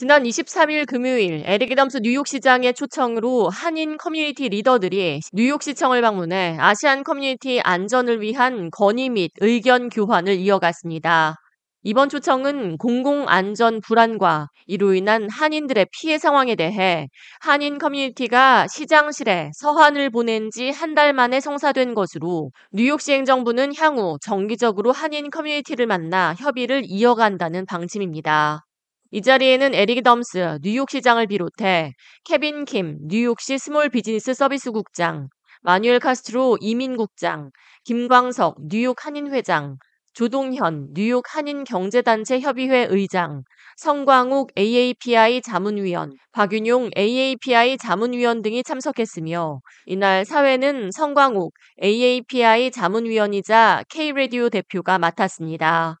지난 23일 금요일 에릭 애덤스 뉴욕시장의 초청으로 한인 커뮤니티 리더들이 뉴욕시청을 방문해 아시안 커뮤니티 안전을 위한 건의 및 의견 교환을 이어갔습니다. 이번 초청은 공공안전 불안과 이로 인한 한인들의 피해 상황에 대해 한인 커뮤니티가 시장실에 서한을 보낸 지 한 달 만에 성사된 것으로 뉴욕시 행정부는 향후 정기적으로 한인 커뮤니티를 만나 협의를 이어간다는 방침입니다. 이 자리에는 에릭 애덤스 뉴욕시장을 비롯해 케빈 킴 뉴욕시 Small Business Service 국장, 마뉴엘 카스트로 이민국장, 김광석 뉴욕 한인회장, 조동현 뉴욕 한인경제단체 협의회 의장, 성광욱 AAPI 자문위원, 박윤용 AAPI 자문위원 등이 참석했으며 이날 사회는 성광욱 AAPI 자문위원이자 K라디오 대표가 맡았습니다.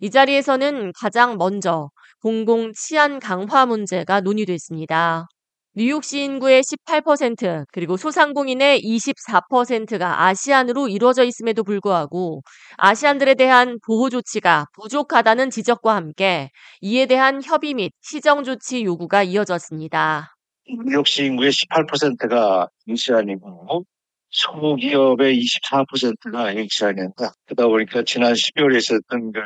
이 자리에서는 가장 먼저 공공 치안 강화 문제가 논의됐습니다. 뉴욕 시 인구의 18% 그리고 소상공인의 24%가 아시안으로 이루어져 있음에도 불구하고 아시안들에 대한 보호 조치가 부족하다는 지적과 함께 이에 대한 협의 및 시정 조치 요구가 이어졌습니다. 뉴욕 시 인구의 18%가 아시안이고 소기업의 24%가 아시안이었다. 그러다 보니까 지난 12월에 있었던 그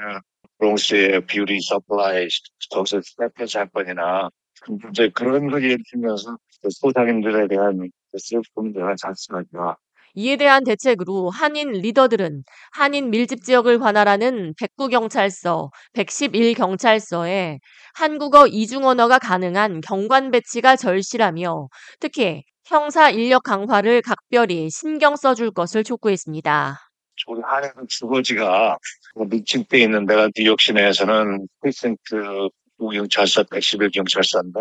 브롱스의 beauty supply 거기서 stab 사건이나 이제 그런 걸 예를 들면서 소상인들에 대한 슬픔들과 자수하죠. 이에 대한 대책으로 한인 리더들은 한인 밀집 지역을 관할하는 109경찰서, 111경찰서에 한국어 이중 언어가 가능한 경관 배치가 절실하며 특히 형사 인력 강화를 각별히 신경 써줄 것을 촉구했습니다. 우리 한인 주거지가 밀집돼 있는 데가 뉴욕 시내에서는 precinct 경찰서 111 경찰서인데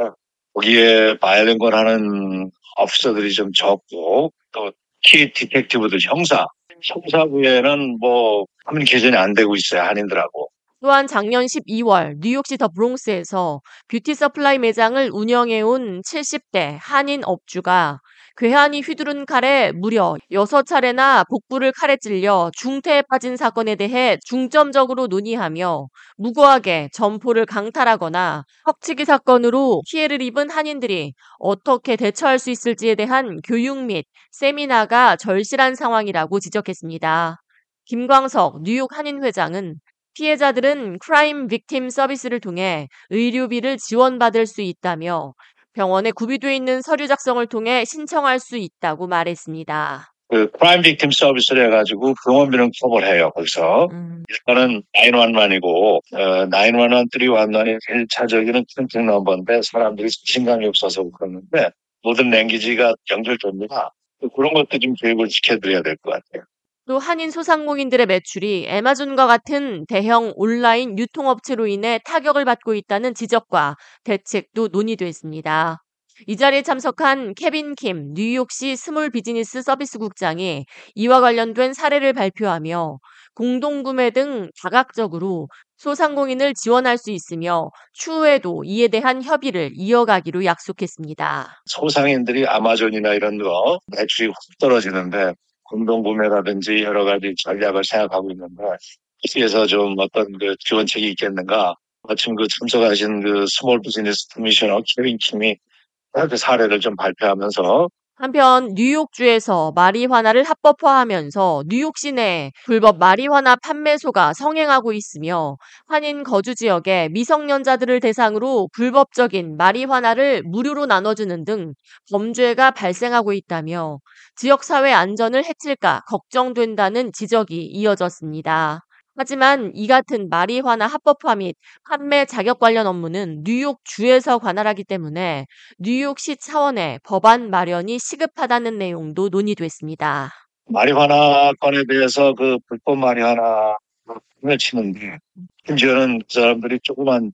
거기에 bilingual 하는 업소들이 좀 적고 또 key detective들 형사. 형사부에는 뭐 커뮤니케이션이 안 되고 있어요. 한인들하고. 또한 작년 12월 뉴욕시 더 브롱스에서 beauty supply 매장을 운영해온 70대 한인 업주가 괴한이 휘두른 칼에 무려 6차례나 복부를 칼에 찔려 중태에 빠진 사건에 대해 중점적으로 논의하며 무고하게 점포를 강탈하거나 턱치기 사건으로 피해를 입은 한인들이 어떻게 대처할 수 있을지에 대한 교육 및 세미나가 절실한 상황이라고 지적했습니다. 김광석 뉴욕 한인회장은 피해자들은 크라임 빅팀 서비스를 통해 의료비를 지원받을 수 있다며 병원에 구비되어 있는 서류 작성을 통해 신청할 수 있다고 말했습니다. 그 crime victim service를 해가지고 병원비는 커버를 해요. 거기서 음. 일단은 911이고 어, 911, 311이 1차적인 contact number인데 사람들이 신감이 없어서 그러는데 모든 language가 연결됩니다. 그런 것도 좀 교육을 시켜드려야 될 것 같아요. 또 한인 소상공인들의 매출이 아마존과 같은 대형 온라인 유통업체로 인해 타격을 받고 있다는 지적과 대책도 논의됐습니다. 이 자리에 참석한 케빈 킴 뉴욕시 Small Business Service 국장이 이와 관련된 사례를 발표하며 공동구매 등 다각적으로 소상공인을 지원할 수 있으며 추후에도 이에 대한 협의를 이어가기로 약속했습니다. 소상인들이 아마존이나 이런 거 매출이 확 떨어지는데 공동구매라든지 여러 가지 전략을 생각하고 있는데 여기에서 좀 어떤 그 지원책이 있겠는가? 마침 그 참석하신 그 small business commissioner 케빈 킴이 그 사례를 좀 발표하면서 한편 뉴욕주에서 마리화나를 합법화하면서 뉴욕 시내 불법 마리화나 판매소가 성행하고 있으며 한인 거주 지역에 미성년자들을 대상으로 불법적인 마리화나를 무료로 나눠주는 등 범죄가 발생하고 있다며 지역사회 안전을 해칠까 걱정된다는 지적이 이어졌습니다. 하지만 이 같은 마리화나 합법화 및 판매 자격 관련 업무는 뉴욕 주에서 관할하기 때문에 뉴욕시 차원의 법안 마련이 시급하다는 내용도 논의됐습니다. 마리화나 건에 대해서 그 불법 마리화나 을 치는데 심지어는 그 사람들이 조그만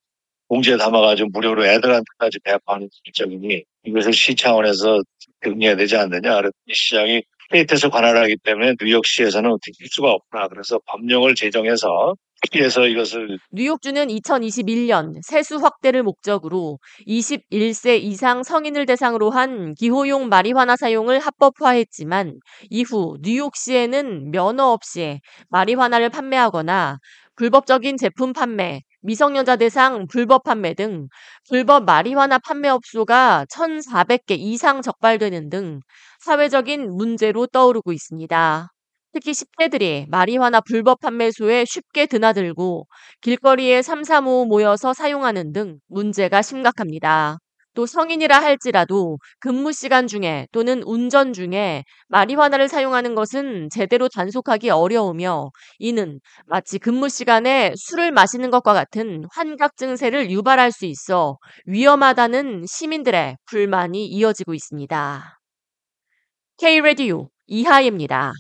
봉지에 담아가지고 무료로 애들한테까지 배합하는 실정이니 이것을 시 차원에서 정리해야 되지 않느냐. 시장이 스테이트에서 관할하기 때문에 뉴욕시에서는 어떻게 할 수가 없구나. 그래서 법령을 제정해서 특히해서 이것을 뉴욕주는 2021년 세수 확대를 목적으로 21세 이상 성인을 대상으로 한 기호용 마리화나 사용을 합법화했지만 이후 뉴욕시에는 면허 없이 마리화나를 판매하거나 불법적인 제품 판매, 미성년자 대상 불법 판매 등 불법 마리화나 판매 업소가 1,400개 이상 적발되는 등 사회적인 문제로 떠오르고 있습니다. 특히 10대들이 마리화나 불법 판매소에 쉽게 드나들고 길거리에 삼삼오오 모여서 사용하는 등 문제가 심각합니다. 또 성인이라 할지라도 근무 시간 중에 또는 운전 중에 마리화나를 사용하는 것은 제대로 단속하기 어려우며 이는 마치 근무 시간에 술을 마시는 것과 같은 환각 증세를 유발할 수 있어 위험하다는 시민들의 불만이 이어지고 있습니다. K-레디오 이하입니다.